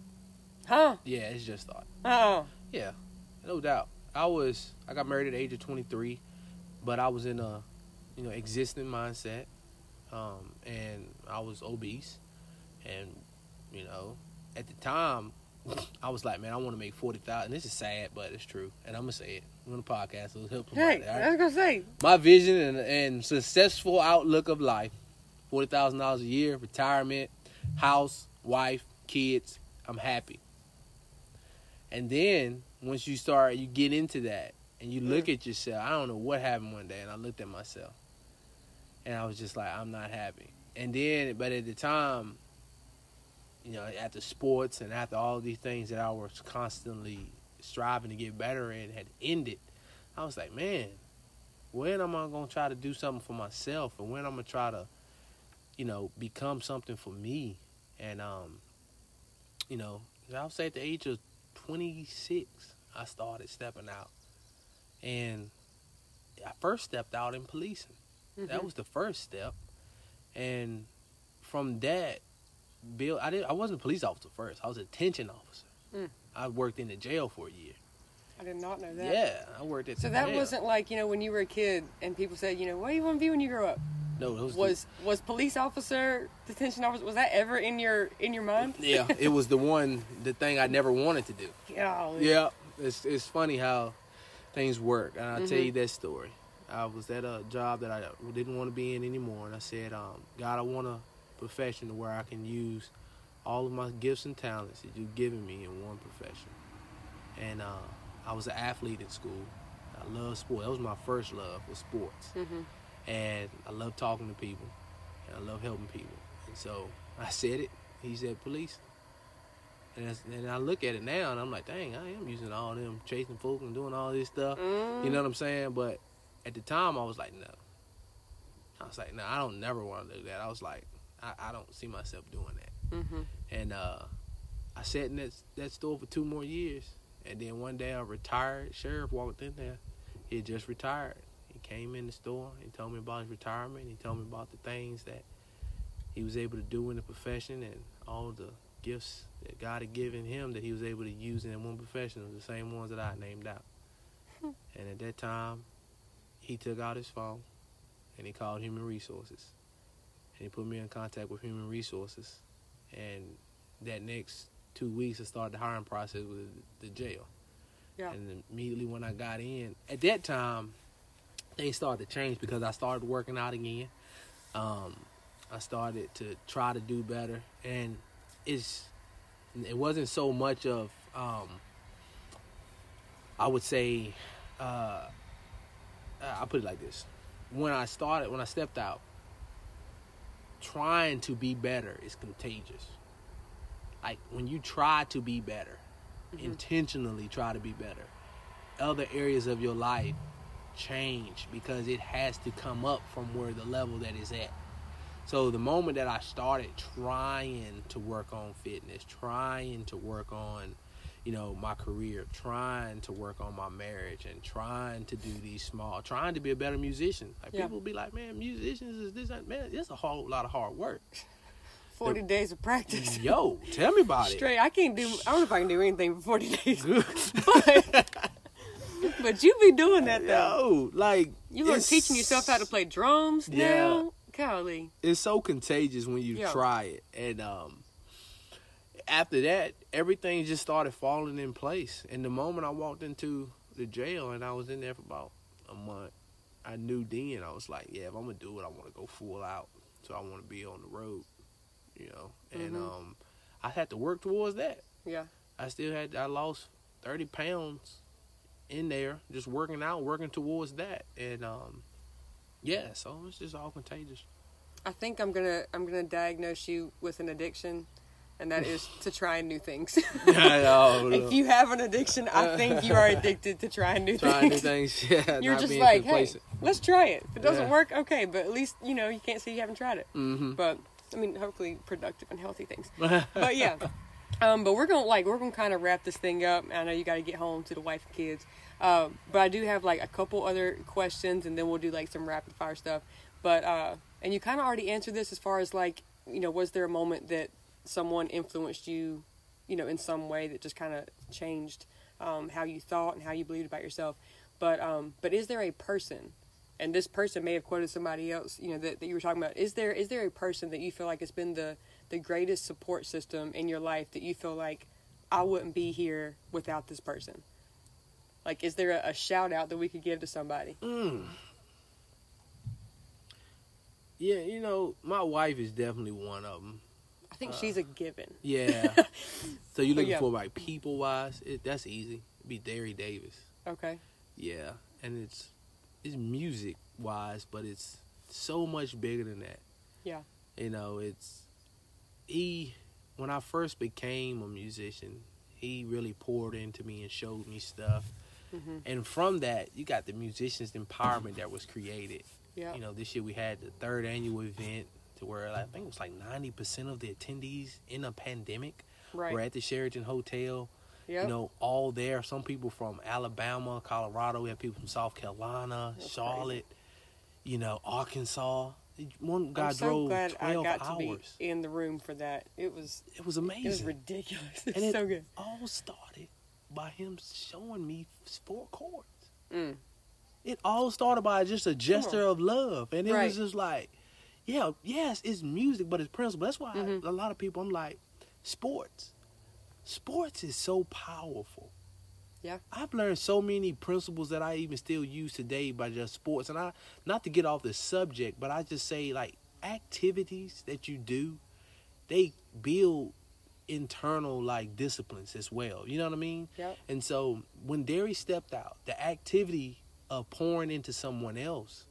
Huh? Yeah, it's just thought. Oh. Yeah, no doubt. I was I got married at the age of 23, but I was in a you know existing mindset, um, and I was obese, and you know at the time *laughs* I was like, man, I want to make forty thousand. This is sad, but it's true, and I'm gonna say it on the podcast. So it'll help Hey, all I was going to say, My vision and, and successful outlook of life: forty thousand dollars a year, retirement, house, wife, kids. I'm happy. And then once you start, you get into that, and you look at yourself. I don't know what happened one day, and I looked at myself, and I was just like, I'm not happy. And then, but at the time, you know, after sports and after all these things that I was constantly striving to get better in had ended, I was like, man, when am I gonna try to do something for myself, and when I'm gonna try to, you know, become something for me, and um, you know, I would say at the age of 26, I started stepping out, and I first stepped out in policing. That Mhm. was the first step, and from that, Bill, I did. I wasn't a police officer first. I was a detention officer. Mm. I worked in the jail for a year. I did not know that. Yeah, I worked at. So that jail. wasn't like, you know, when you were a kid and people said, you know, what do you want to be when you grow up? No. It was, Was was police officer, detention officer, was that ever in your in your mind? yeah. It was the one, the thing I never wanted to do. Golly. Yeah, it's it's funny how things work, and I'll tell Mhm. you that story. I was at a job that I didn't want to be in anymore, and I said, um, God, I want a profession where I can use all of my gifts and talents that you've given me in one profession. And uh, I was an athlete in school. I love sport. That was my first love was sports, hmm and I love talking to people, and I love helping people. And so I said it. He said, police. And, and I look at it now, and I'm like, dang, I am using all them chasing folk and doing all this stuff. Mm. You know what I'm saying? But at the time, I was like, no. I was like, no, I don't never want to do that. I was like, I, I don't see myself doing that. hmm And uh, I sat in that that store for two more years, and then one day a retired. Sheriff walked in there. He had just retired. Came in the store. and told me about his retirement. He told me about the things that he was able to do in the profession and all the gifts that God had given him that he was able to use in that one profession the same ones that I named out. Hmm. and at that time, he took out his phone and he called Human Resources. And he put me in contact with Human Resources. And that next two weeks, I started the hiring process with the jail. Yeah. And immediately when I got in, at that time, things started to change because I started working out again. Um, I started to try to do better, and it's it wasn't so much of um, I would say uh, I'll put it like this: when I started, when I stepped out, trying to be better is contagious. Like when you try to be better, Mhm. intentionally try to be better, other areas of your life change because it has to come up from where the level that is at. So the moment that I started trying to work on fitness, trying to work on, you know, my career, trying to work on my marriage, and trying to do these small, trying to be a better musician. Like Yeah. people be like, man, musicians is this, man, it's a whole lot of hard work. *laughs* Forty days of practice. Yo, tell me about it. Straight. I can't do. I don't know if I can do anything for forty days, *laughs* *laughs* but but you be doing that though. Yo, like You are teaching yourself how to play drums Yeah. now. Golly. it's so contagious when you Yeah. try it and um after that everything just started falling in place and the moment i walked into the jail and i was in there for about a month i knew then i was like yeah if i'm gonna do it i want to go full out so i want to be on the road you know and Mhm. um i had to work towards that Yeah. i still had i lost 30 pounds in there just working out working towards that and um yeah so it's just all contagious I think I'm gonna I'm gonna diagnose you with an addiction and that is to trying new things. *laughs* no. *laughs* if you have an addiction, I think you are addicted to trying new trying new things. things, *laughs* yeah, You're just like, hey, let's try it. If it doesn't Yeah. work, okay, but at least you know you can't say you haven't tried it. Mhm. But I mean, hopefully productive and healthy things. but yeah, um, but we're gonna like we're gonna kind of wrap this thing up. I know you got to get home to the wife and kids, um, but I do have like a couple other questions, and then we'll do like some rapid fire stuff. But uh, and you kind of already answered this as far as like you know, was there a moment that someone influenced you, you know, in some way that just kind of changed um, how you thought and how you believed about yourself? But um, but is there a person and this person may have quoted somebody else, you know, that, that you were talking about. Is there is there a person that you feel like has been the the greatest support system in your life that you feel like I wouldn't be here without this person? Like, is there a, a shout out that we could give to somebody? Mm. Yeah, you know, my wife is definitely one of them. I think she's a given. Yeah. *laughs* so you looking yeah. for like people wise? It, that's easy. It'd be Derry Davis. Okay. Yeah, and it's it's music wise, but it's so much bigger than that. Yeah. You know, it's he when I first became a musician, he really poured into me and showed me stuff. hmm And from that, you got the musicians empowerment that was created. Yeah. You know, this year we had the third annual event to where I think it was like ninety percent of the attendees in a pandemic right. were at the Sheraton Hotel. Yep. You know, all there. Some people from Alabama, Colorado. We had people from South Carolina, That's Charlotte. You know, Arkansas. One guy I'm so drove glad I got hours. to be in the room for that. It was It was amazing. it was ridiculous. *laughs* It's And it so good. all started by him showing me four chords. Mm. It all started by just a gesture of love, and it Right. was just like, yeah, yes, it's music, but it's principle. That's why Mhm. a lot of people, I'm like, sports. Sports is so powerful. Yeah. I've learned so many principles that I even still use today by just sports, and I not to get off the subject, but I just say like activities that you do, they build internal like disciplines as well. You know what I mean? Yep. And so when Derry stepped out, the activity of pouring into someone else,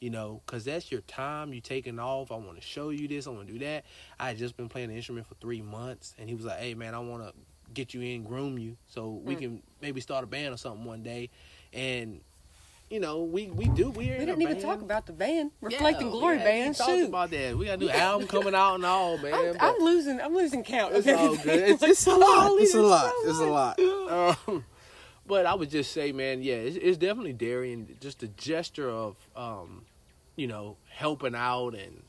you know, because that's your time you taking off. I want to show you this. I want to do that. I had just been playing the instrument for three months, and he was like, "Hey, man, I want to get you in, groom you, so we Mm. can maybe start a band or something one day." And you know, we we do. We're We didn't even band. talk about the band, Yeah, Reflecting Glory yeah, band. We talked Shoot. about that. We got a new *laughs* album coming out and all, man. I'm, I'm losing. I'm losing count. it's all good. *laughs* It's, it's a lot. holy, It's a there's lot. so It's a lot. Um, but I would just say, man, yeah, it's, it's definitely Darian. Just a gesture of, um, you know, helping out and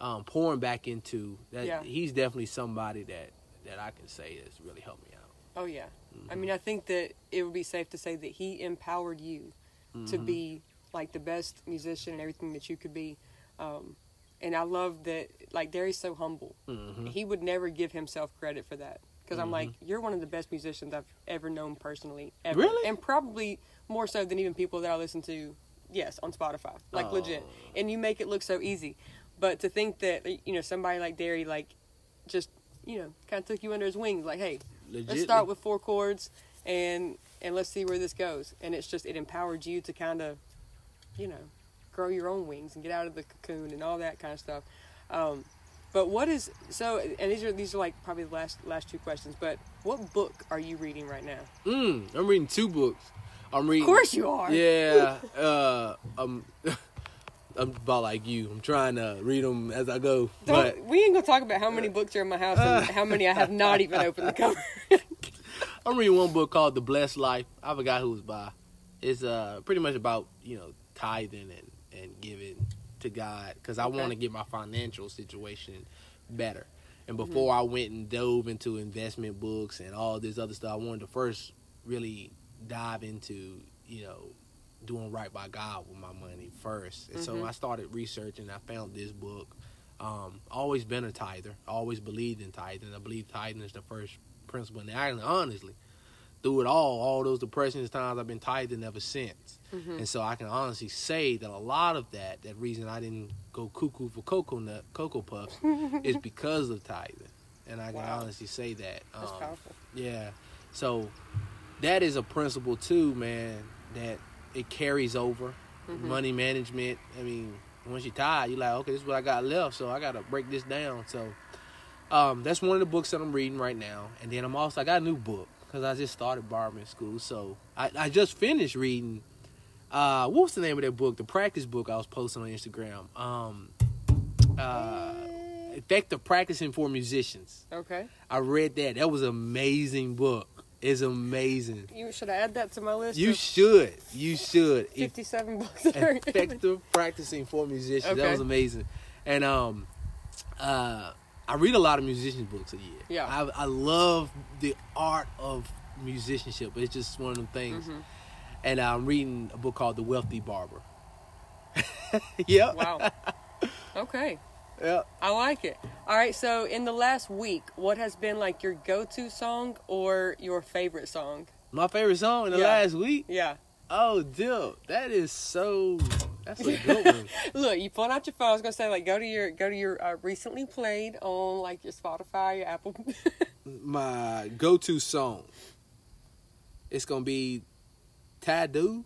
um, pouring back into that. Yeah. He's definitely somebody that that I can say has really helped me out. Oh yeah. I mean, I think that it would be safe to say that he empowered you to Mhm. be like the best musician and everything that you could be. Um, and I love that. Like Derry's so humble. Mhm. He would never give himself credit for that. Because I'm like, you're one of the best musicians I've ever known personally, ever, Really? and probably more so than even people that I listen to. Yes, on Spotify, like legit. Oh. And you make it look so easy, but to think that you know somebody like Derry, like, just you know, kind of took you under his wings, like, hey, let's start with four chords and and let's see where this goes and it's just it empowered you to kind of you know grow your own wings and get out of the cocoon and all that kind of stuff um, but what is so and these are these are like probably the last last two questions but what book are you reading right now Mm, I'm reading two books. I'm reading. of course you are Yeah. *laughs* uh, I'm. *laughs* I'm about like you. I'm trying to read them as I go, but Don't, we ain't gonna talk about how many books are in my house and how many I have not even opened the cover. *laughs* I'm reading one book called The Blessed Life. I forgot who it's by. It's uh pretty much about you know tithing and and giving to God because I Okay. want to get my financial situation better. And before I went and dove into investment books and all this other stuff, I wanted to first really dive into you know doing right by God with my money first. And so Mhm. I started researching. I found this book. Um, always been a tither. Always believed in tithing. I believe tithing is the first principle. And I, honestly, through it all, all those depressions times, I've been tithing ever since. Mhm. And so I can honestly say that a lot of that, that reason I didn't go cuckoo for cocoa nut, cocoa puffs, *laughs* is because of tithing. And I can Wow. honestly say that. That's Um, powerful. yeah. So that is a principle too, man, that it carries over. Mhm. Money management. I mean, once you're tired, you're like, okay, this is what I got left, so I gotta break this down. So um, that's one of the books that I'm reading right now, and then I'm also I got a new book because I just started barberman school, so I, I just finished reading. Uh, what was the name of that book? The practice book I was posting on Instagram. Um, uh, effective practicing for musicians. Okay. I read that. That was an amazing book. It's amazing. You should I add that to my list. You should. You should. Fifty-seven books. effective practicing for musicians. That was amazing. And um, uh, I read a lot of musicians books a year. Yeah. I, I love the art of musicianship. It's just one of them things. Mhm. And I'm reading a book called The Wealthy Barber. *laughs* yep. Wow. Okay. Yep. I like it. All right, so in the last week, what has been like your go-to song or your favorite song? My favorite song in the Yeah. last week. Yeah. Oh, dude, that is so. That's a good *laughs* one. Look, you pull out your phone. I was gonna say like go to your go to your uh, recently played on like your Spotify, your Apple. *laughs* My go-to song. It's gonna be Tadu.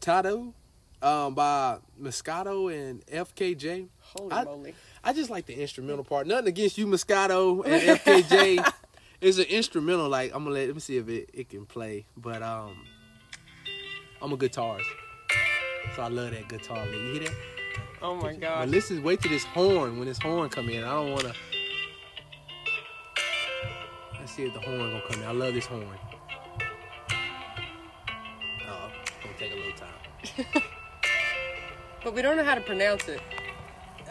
Tadow, um, by Masego and FKJ. Holy I- moly! I just like the instrumental part. Nothing against you, Masego and FKJ. *laughs* it's an instrumental. Like I'm gonna let, let me see if it, it can play. But um, I'm a guitarist, so I love that guitar. You hear that? Oh my But god! listen, wait till this horn. When this horn come in, I don't wanna. Let's see if the horn gonna come in. I love this horn. Oh, gonna take a little time. *laughs* But we don't know how to pronounce it.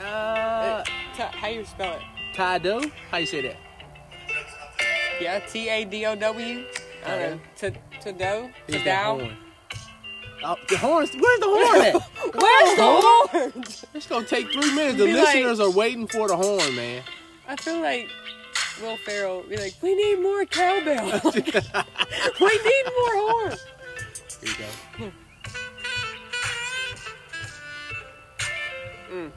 Uh, Ta- how you spell it? Tadow. How you say that? Yeah, T A D O W. I don't know. To to do to Here's that dow. horn. Oh, the horns. Where's the horn at? *laughs* Where's the horn? It's gonna take three minutes. The Be like- listeners are waiting for the horn, man. I feel like Will Ferrell be like, we need more cowbell. *laughs* *laughs* we need more horn. Here you go. Mm.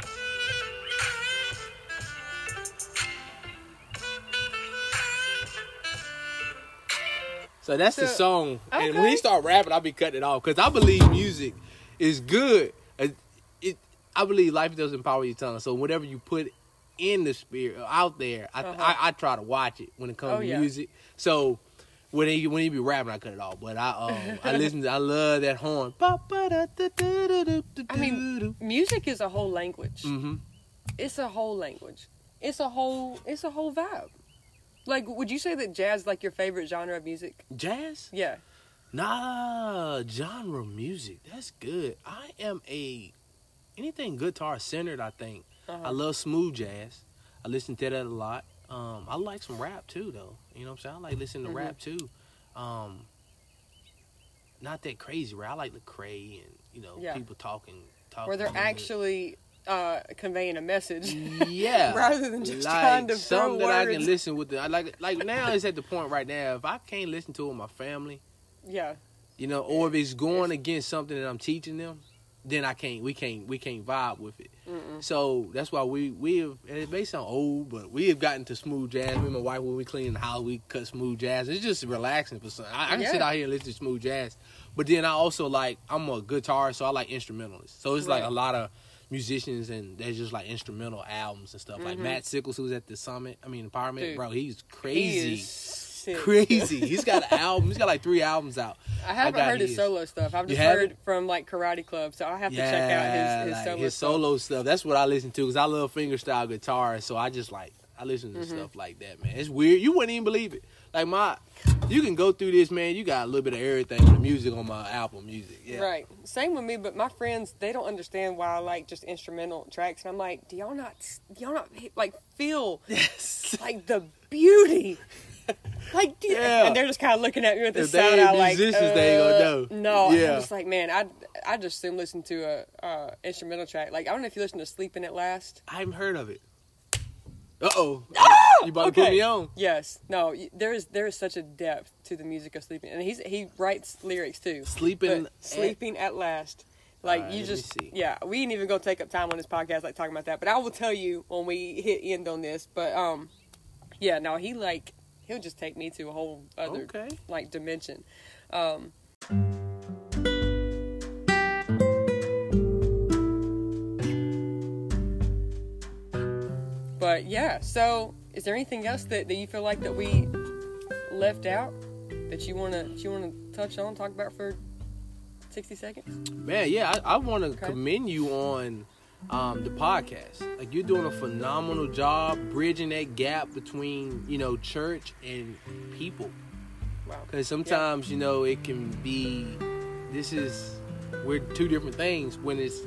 So that's the So- song. And when he start rapping, I'll be cutting it off because I believe music is good. It, it, I believe life does empower your tongue. So whatever you put in the spirit out there, I, Uh-huh. I, I try to watch it when it comes Oh, to yeah. music. So when he when he be rapping, I cut it off. But I um I *laughs* listen. To, I love that horn. I mean, music is a whole language. hmm It's a whole language. It's a whole. It's a whole vibe. Like, would you say that jazz like your favorite genre of music? jazz. Yeah. Nah, genre music. That's good. I am a anything guitar centered. I think Uh-huh. I love smooth jazz. I listen to that a lot. Um, I like some rap too, though. You know what I'm saying? I like listening to Mhm. rap too. Um, not that crazy rap. I like Lecrae and you know Yeah. people talking, talking. Where they're music. actually uh, conveying a message. yeah, *laughs* rather than just like trying to throw something that I can listen with. The, I like like now it's at the point right now. If I can't listen to it with my family, yeah. you know, or if it's going against something that I'm teaching them, then I can't. We can't. We can't vibe with it. Mm-mm. So that's why we we have. And it may sound old, but we have gotten to smooth jazz. Me and my wife, when we clean the house, we cut smooth jazz. It's just relaxing for some. I, I can Yeah. sit out here and listen to smooth jazz, but then I also like. I'm a guitarist, so I like instrumentalists. So it's like a lot of musicians and they're just like instrumental albums and stuff. Like Mhm. Matt Sickles, who's at the summit. I mean, Empowerment, Dude, bro. He's He crazy. sick. Crazy. He's got an album. He's got like three albums out. I haven't got heard his his. solo stuff. I've just heard from like Karate Club, so I have to check out his, his like, solo his stuff. solo stuff. That's what I listen to because I love fingerstyle guitar. So I just like I listen to Mhm. stuff like that, man. It's weird. You wouldn't even believe it. Like my, you can go through this, man. You got a little bit of everything the music on my album, Music. Yeah. Right. Same with me, but my friends they don't understand why I like just instrumental tracks, and I'm like, do y'all not, do y'all not like feel Yes. like the beauty? *laughs* Like, do Yeah. and they're just kind of looking at me with this side ain't eye, like, musicians, they ain't gonna uh, know. No, Yeah. I'm just like, man, I, I just assume listen to a uh, instrumental track. Like, I don't know if you listen to "Sleeping at Last." I haven't heard of it. Uh oh. You about to Okay. put me on? Yes, no, y- there is there is such a depth to the music of "Sleeping," and he's he writes lyrics too. Sleeping. But sleeping at last. Like Alright, you let me just, see. yeah, we ain't even gonna take up time on this podcast like talking about that. But I will tell you when we hit end on this. But um, yeah, no, he like he'll just take me to a whole other Okay. like dimension. Um, but yeah, so is there anything else that, that you feel like that we left out that you wanna that you wanna touch on, talk about for sixty seconds? Man, yeah, I, I want to Okay. commend you on um, the podcast. Like you're doing a phenomenal job bridging that gap between you know church and people. Wow. Because sometimes you know it can be this is we're two different things when it's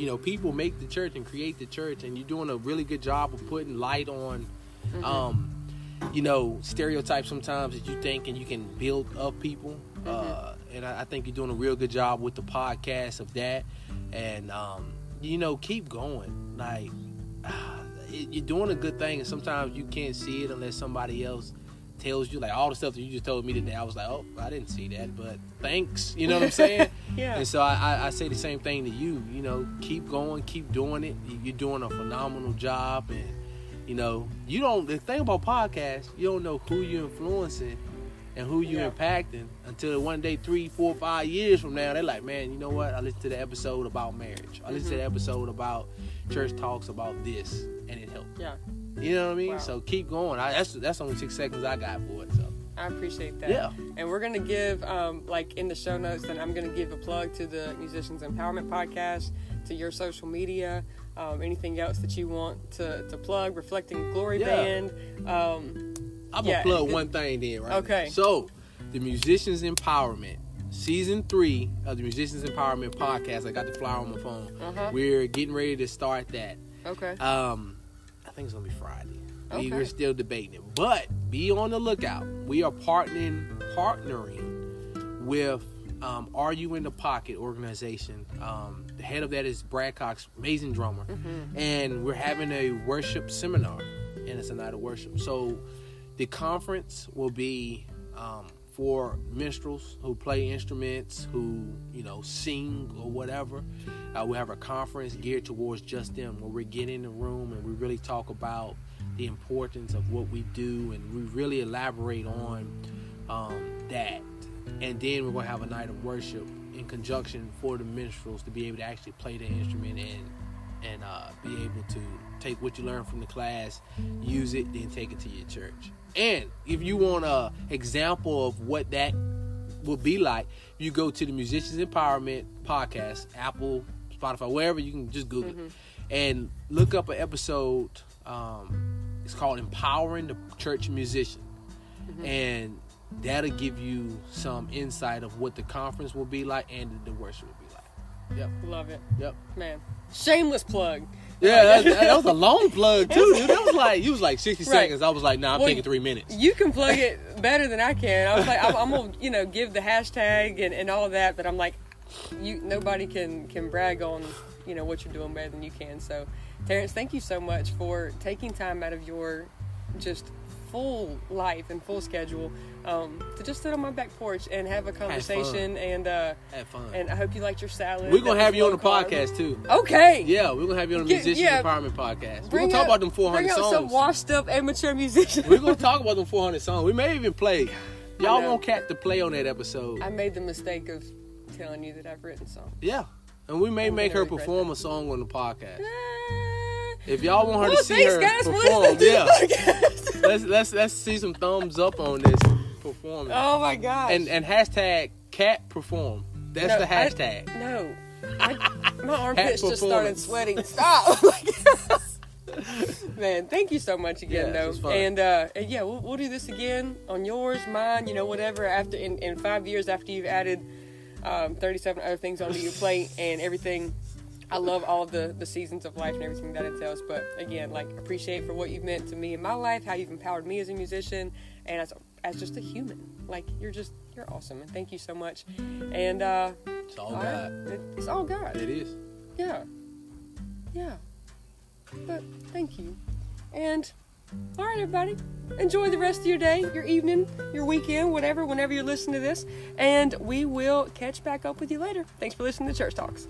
you know people make the church and create the church and you're doing a really good job of putting light on um you know stereotypes sometimes that you think and you can build up people. Uh and I, I think you're doing a real good job with the podcast of that. And um you know keep going. Like *sighs* you're doing a good thing and sometimes you can't see it unless somebody else tells you like all the stuff that you just told me today i was like oh i didn't see that but thanks you know what i'm saying *laughs* Yeah. and so I, I, I say the same thing to you you know keep going keep doing it You- you're doing a phenomenal job and you know you don't the thing about podcasts you don't know who you're influencing and who you're Yeah. impacting until one day three four five years from now they're like man you know what i listened to the episode about marriage i listened to the Mm-hmm. episode about church talks about this and it helped Yeah. You know what I mean? Wow. So keep going. I, that's that's only six seconds I got for it. So I appreciate that. Yeah. And we're gonna give, um, like in the show notes, and I'm gonna give a plug to the Musicians Empowerment Podcast, to your social media, um, anything else that you want to, to plug, Reflecting Glory Yeah. Band. Um, I'm Yeah, gonna plug one thing then, right? Okay. So the Musicians Empowerment. Season three of the Musicians Empowerment podcast. I got the flyer on my phone. Uh-huh. We're getting ready to start that. okay. Um, think it's gonna be Friday. We, Okay. We're still debating it, but be on the lookout. We are partnering partnering with um, Are You in the Pocket organization. Um, the head of that is Brad Cox, amazing drummer, and we're having a worship seminar, and it's a night of worship. So the conference will be um, for minstrels who play instruments, who you know sing or whatever. Uh, we have a conference geared towards just them, where we get in the room and we really talk about the importance of what we do, and we really elaborate on um, that. And then we're gonna have a night of worship in conjunction for the minstrels to be able to actually play the instrument and and uh, be able to take what you learn from the class, use it, then take it to your church. And if you want a example of what that would be like, you go to the Musicians Empowerment podcast, Apple, Spotify, wherever you can just Google it, and look up an episode. Um, it's called "Empowering the Church Musician," and that'll give you some insight of what the conference will be like and the worship will be like. Yep, Love it. yep. Man. Shameless plug. Yeah, that, that was a long plug too, dude. That was like you was like sixty Right. seconds. I was like, nah, I'm Well, taking three minutes. You can plug *laughs* it better than I can. I was like, I'm, I'm gonna, you know, give the hashtag and, and all of that, but I'm like, you, nobody can can brag on, you know, what you're doing better than you can. So, Terrence, thank you so much for taking time out of your just full life and full schedule um, to just sit on my back porch and have a conversation. And uh, Have fun. and I hope you liked your salad. we're gonna have you on the carb. podcast too. Okay. Yeah, we're gonna have you on the Get- Musicians yeah. Empowerment podcast. We're gonna talk up- about them four hundred songs. some washed up amateur musicians. we're gonna talk about them four hundred songs. We may even play. *laughs* Y'all want Cat to play on that episode. I made the mistake of telling you that I've written songs. Yeah, and we may I'm make her perform that. a song on the podcast. If y'all want her Well, to see her perform, yeah, *laughs* let's let's let's see some thumbs up on this performance. oh my gosh. and and hashtag cat perform. That's No, the I- hashtag. no. My, *laughs* my armpits just started sweating. Stop. *laughs* Man, thank you so much again, Yes, though. And, uh, and yeah, we'll, we'll do this again on yours, mine, you know, whatever. After in, in five years after you've added um, 37 other things onto your plate and everything. I love all of the, the seasons of life and everything that entails. But again, like appreciate for what you've meant to me in my life, how you've empowered me as a musician and as as just a human. Like you're just you're awesome, and thank you so much. And uh, It's all all God. it- it's all God. It is. Yeah. Yeah. But thank you. And all right, everybody. Enjoy the rest of your day, your evening, your weekend, whatever, whenever you're listening to this. And we will catch back up with you later. Thanks for listening to Church Talks.